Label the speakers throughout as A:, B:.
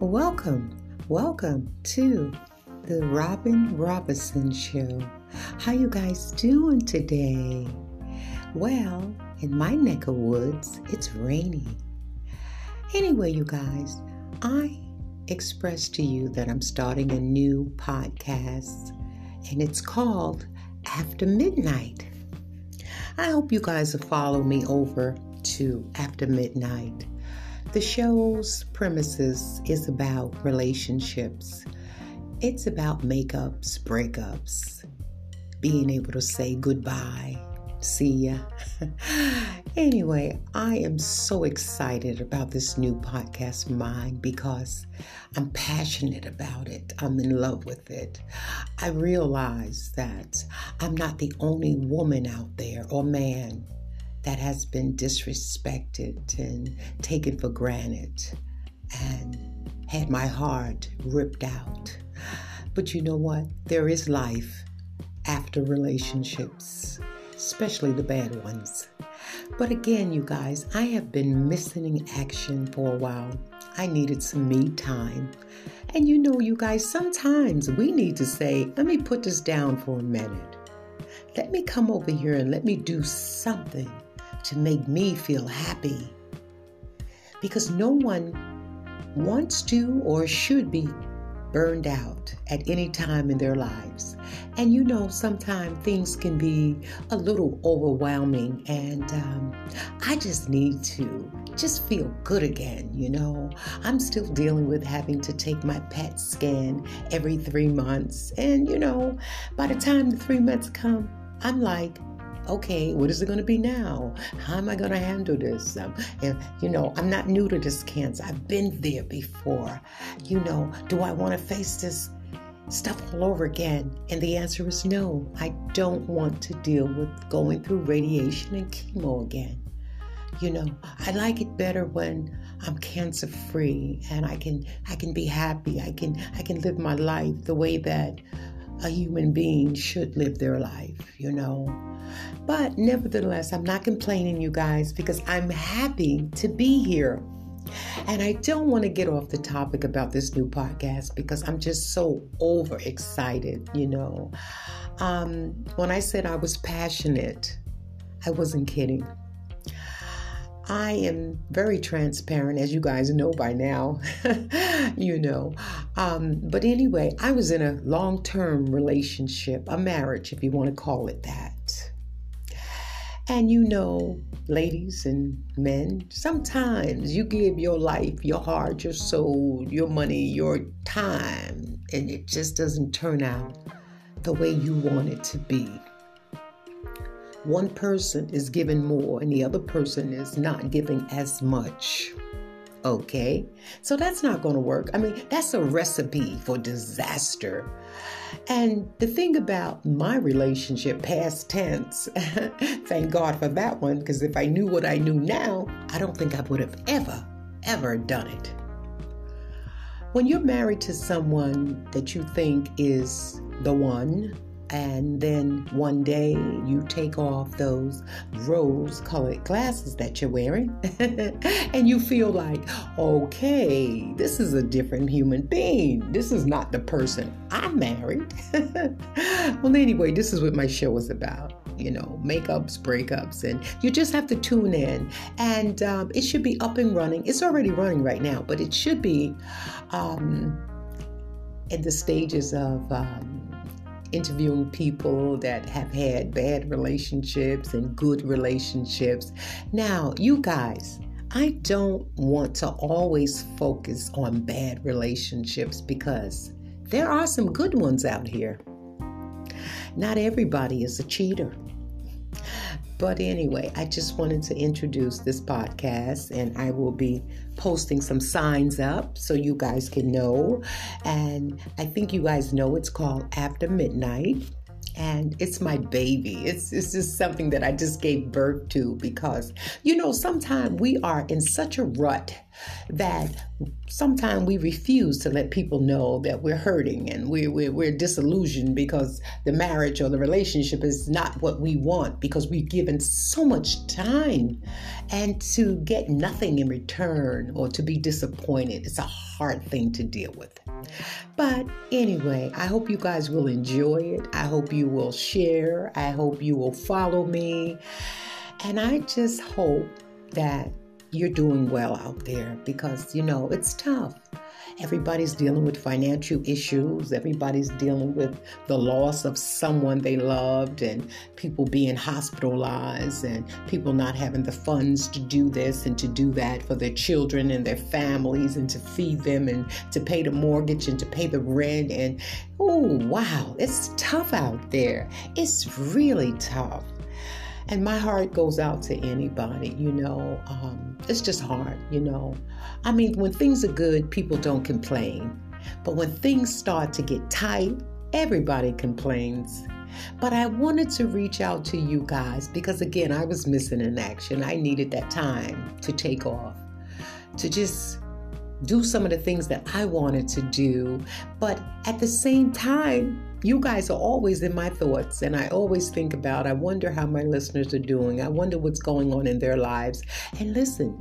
A: Welcome, welcome to the Robin Robinson Show. How you guys doing today? Well, in my neck of woods, it's rainy. Anyway, you guys, I express to you that I'm starting a new podcast, and it's called After Midnight. I hope you guys will follow me over to After Midnight. The show's premises is about relationships. It's about makeups, breakups, being able to say goodbye, see ya. anyway, I am so excited about this new podcast mine because I'm passionate about it. I'm in love with it. I realize that I'm not the only woman out there or man that has been disrespected and taken for granted and had my heart ripped out. But you know what? There is life after relationships, especially the bad ones. But again, you guys, I have been missing in action for a while. I needed some me time. And you know, you guys, sometimes we need to say, let me put this down for a minute. Let me come over here and let me do something to make me feel happy. Because no one wants to or should be burned out at any time in their lives. And you know, sometimes things can be a little overwhelming, and um, I just need to just feel good again. You know, I'm still dealing with having to take my PET scan every three months, and you know, by the time the three months come, I'm like, okay, what is it going to be now? How am I going to handle this? Um, and, you know, I'm not new to this cancer. I've been there before. You know, do I want to face this stuff all over again? And the answer is no. I don't want to deal with going through radiation and chemo again. You know, I like it better when I'm cancer free and I can I can be happy. I can I can live my life the way that a human being should live their life, you know. But nevertheless, I'm not complaining, you guys, because I'm happy to be here. And I don't want to get off the topic about this new podcast because I'm just so overexcited, you know. Um, when I said I was passionate, I wasn't kidding. I am very transparent, as you guys know by now. you know. Um, but anyway, I was in a long term relationship, a marriage, if you want to call it that. And you know, ladies and men, sometimes you give your life, your heart, your soul, your money, your time, and it just doesn't turn out the way you want it to be one person is giving more and the other person is not giving as much. Okay, so that's not going to work. I mean, that's a recipe for disaster. And the thing about my relationship, past tense, thank God for that one, because if I knew what I knew now, I don't think I would have ever, ever done it. When you're married to someone that you think is the one, and then one day you take off those rose colored glasses that you're wearing and you feel like, okay, this is a different human being. This is not the person I married. well, anyway, this is what my show is about. You know, makeups, breakups, and you just have to tune in. And um, it should be up and running. It's already running right now, but it should be um, in the stages of. Um, interviewing people that have had bad relationships and good relationships. Now, you guys, I don't want to always focus on bad relationships because there are some good ones out here. Not everybody is a cheater. But anyway, I just wanted to introduce this podcast and I will be posting some signs up so you guys can know. And I think you guys know it's called After Midnight. And it's my baby. It's it's just something that I just gave birth to because you know sometimes we are in such a rut that sometimes we refuse to let people know that we're hurting and we're, we're, we're disillusioned because the marriage or the relationship is not what we want because we've given so much time and to get nothing in return or to be disappointed it's a hard thing to deal with but anyway i hope you guys will enjoy it. I hope you will share. I hope you will follow me. And i just hope that you're doing well out there because, you know, it's tough. Everybody's dealing with financial issues. Everybody's dealing with the loss of someone they loved, and people being hospitalized, and people not having the funds to do this and to do that for their children and their families, and to feed them, and to pay the mortgage, and to pay the rent. And oh, wow, it's tough out there. It's really tough. And my heart goes out to anybody, you know. Um, it's just hard, you know. I mean, when things are good, people don't complain. But when things start to get tight, everybody complains. But I wanted to reach out to you guys because, again, I was missing in action. I needed that time to take off, to just do some of the things that I wanted to do. But at the same time, you guys are always in my thoughts, and I always think about, I wonder how my listeners are doing. I wonder what's going on in their lives. And listen,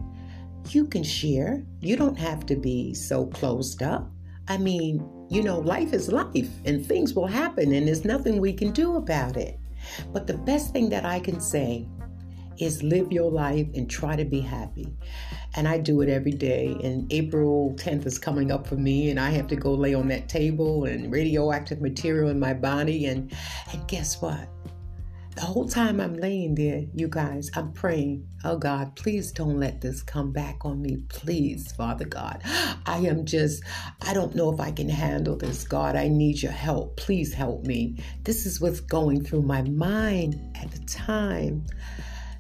A: you can share. You don't have to be so closed up. I mean, you know, life is life and things will happen, and there's nothing we can do about it. But the best thing that I can say is live your life and try to be happy. And I do it every day. And April 10th is coming up for me, and I have to go lay on that table and radioactive material in my body. And, and guess what? The whole time I'm laying there, you guys, I'm praying, oh God, please don't let this come back on me. Please, Father God. I am just, I don't know if I can handle this, God. I need your help. Please help me. This is what's going through my mind at the time.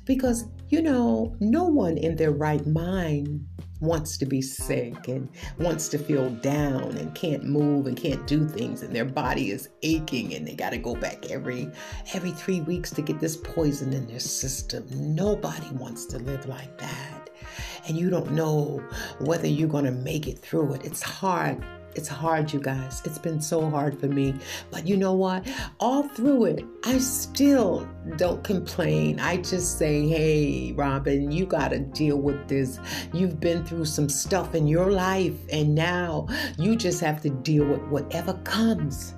A: Because, you know, no one in their right mind wants to be sick and wants to feel down and can't move and can't do things and their body is aching and they got to go back every every 3 weeks to get this poison in their system. Nobody wants to live like that. And you don't know whether you're going to make it through it. It's hard it's hard, you guys. It's been so hard for me. But you know what? All through it, I still don't complain. I just say, hey, Robin, you got to deal with this. You've been through some stuff in your life, and now you just have to deal with whatever comes.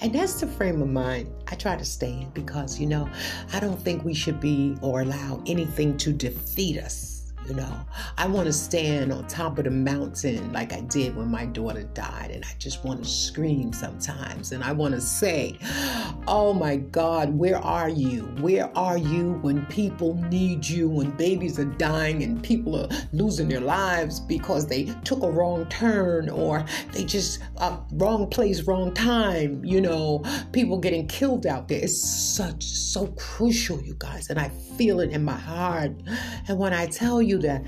A: And that's the frame of mind I try to stay in because, you know, I don't think we should be or allow anything to defeat us. You know, I want to stand on top of the mountain like I did when my daughter died, and I just want to scream sometimes. And I want to say, Oh my God, where are you? Where are you when people need you, when babies are dying and people are losing their lives because they took a wrong turn or they just, uh, wrong place, wrong time? You know, people getting killed out there. It's such, so crucial, you guys. And I feel it in my heart. And when I tell you, you that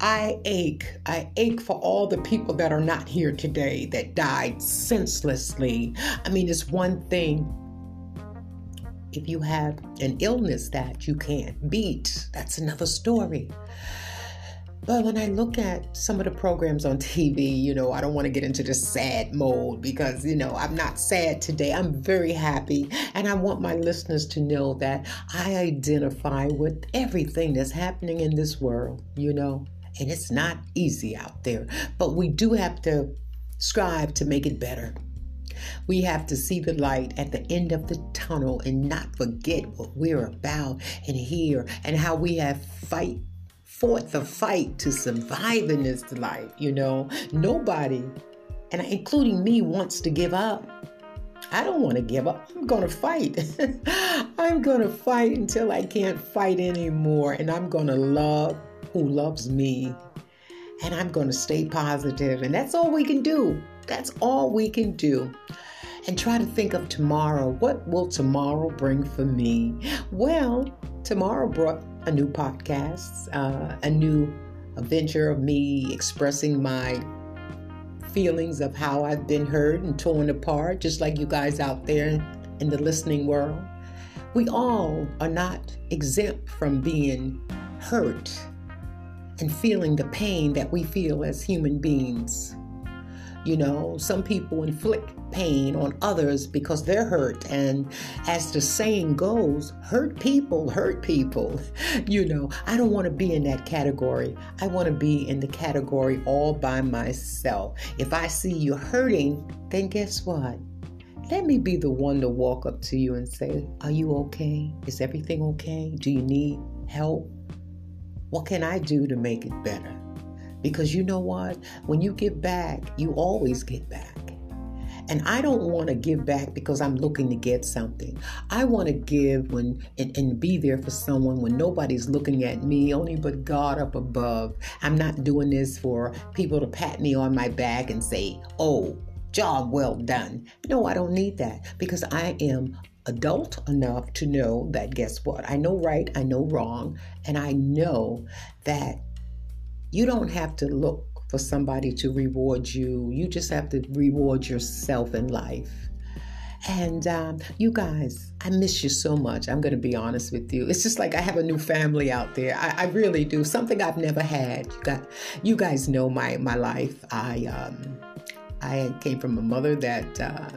A: I ache. I ache for all the people that are not here today that died senselessly. I mean, it's one thing if you have an illness that you can't beat, that's another story. But when I look at some of the programs on TV, you know, I don't want to get into the sad mode because, you know, I'm not sad today. I'm very happy. And I want my listeners to know that I identify with everything that's happening in this world, you know, and it's not easy out there. But we do have to strive to make it better. We have to see the light at the end of the tunnel and not forget what we're about and here and how we have fight fought the fight to survive in this life, you know. Nobody, and including me, wants to give up. I don't want to give up. I'm going to fight. I'm going to fight until I can't fight anymore. And I'm going to love who loves me. And I'm going to stay positive. And that's all we can do. That's all we can do. And try to think of tomorrow. What will tomorrow bring for me? Well, tomorrow brought a new podcast, uh, a new venture of me expressing my feelings of how I've been hurt and torn apart, just like you guys out there in the listening world, we all are not exempt from being hurt and feeling the pain that we feel as human beings. You know, some people inflict pain on others because they're hurt. And as the saying goes, hurt people hurt people. You know, I don't want to be in that category. I want to be in the category all by myself. If I see you hurting, then guess what? Let me be the one to walk up to you and say, Are you okay? Is everything okay? Do you need help? What can I do to make it better? Because you know what? When you give back, you always get back. And I don't want to give back because I'm looking to get something. I want to give when and, and be there for someone when nobody's looking at me, only but God up above. I'm not doing this for people to pat me on my back and say, oh, job well done. No, I don't need that because I am adult enough to know that guess what? I know right, I know wrong, and I know that you don't have to look for somebody to reward you. You just have to reward yourself in life. And um, you guys, I miss you so much. I'm going to be honest with you. It's just like I have a new family out there. I, I really do. Something I've never had. You got, you guys know my my life. I um, I came from a mother that uh,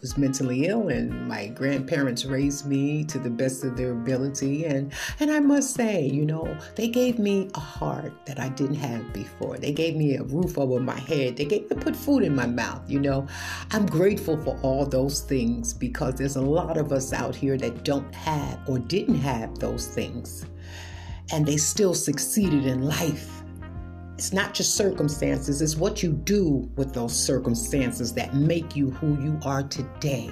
A: was mentally ill and my grandparents raised me to the best of their ability and and I must say, you know, they gave me a heart that I didn't have before. They gave me a roof over my head. They gave me put food in my mouth, you know. I'm grateful for all those things because there's a lot of us out here that don't have or didn't have those things. And they still succeeded in life it's not just circumstances, it's what you do with those circumstances that make you who you are today.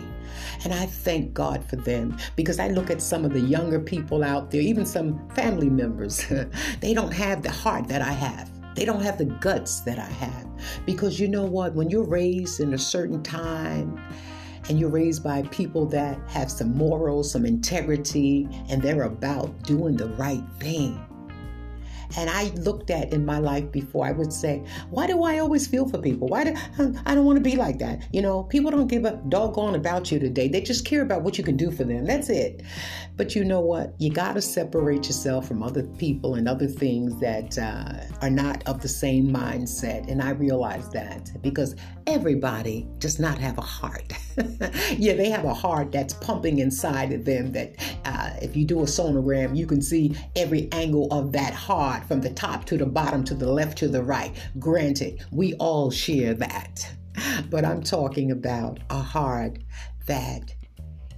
A: And I thank God for them because I look at some of the younger people out there, even some family members, they don't have the heart that I have. They don't have the guts that I have. Because you know what? When you're raised in a certain time, and you're raised by people that have some morals, some integrity, and they're about doing the right thing. And I looked at in my life before, I would say, why do I always feel for people? Why do I don't want to be like that? You know, people don't give a doggone about you today. They just care about what you can do for them. That's it. But you know what? You got to separate yourself from other people and other things that uh, are not of the same mindset. And I realize that because everybody does not have a heart. yeah, they have a heart that's pumping inside of them that uh, if you do a sonogram, you can see every angle of that heart from the top to the bottom, to the left to the right. Granted, we all share that. But I'm talking about a heart that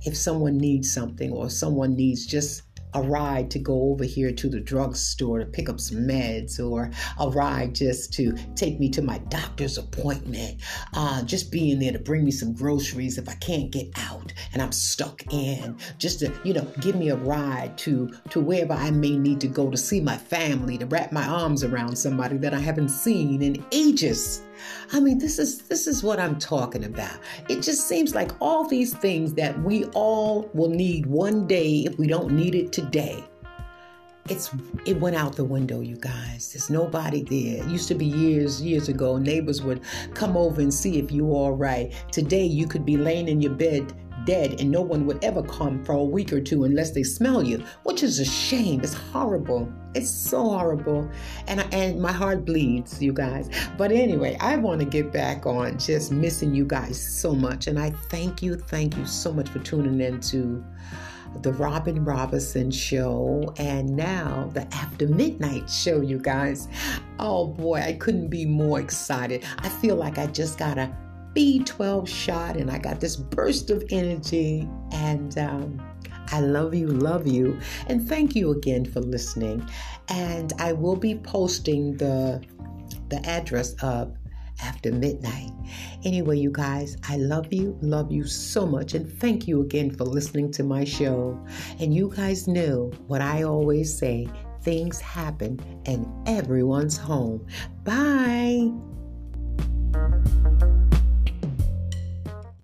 A: if someone needs something or someone needs just a ride to go over here to the drugstore to pick up some meds, or a ride just to take me to my doctor's appointment, uh, just being there to bring me some groceries if I can't get out and I'm stuck in, just to you know give me a ride to to wherever I may need to go to see my family, to wrap my arms around somebody that I haven't seen in ages. I mean, this is this is what I'm talking about. It just seems like all these things that we all will need one day if we don't need it today. It's it went out the window, you guys. There's nobody there. It used to be years, years ago, neighbors would come over and see if you're all right. Today you could be laying in your bed dead and no one would ever come for a week or two unless they smell you, which is a shame. It's horrible. It's so horrible. And, and my heart bleeds, you guys. But anyway, I want to get back on just missing you guys so much. And I thank you, thank you so much for tuning in to the Robin Robinson show, and now the After Midnight show, you guys. Oh boy, I couldn't be more excited. I feel like I just got a B12 shot, and I got this burst of energy. And um, I love you, love you. And thank you again for listening. And I will be posting the the address up after midnight. Anyway, you guys, I love you, love you so much, and thank you again for listening to my show. And you guys know what I always say things happen and everyone's home. Bye.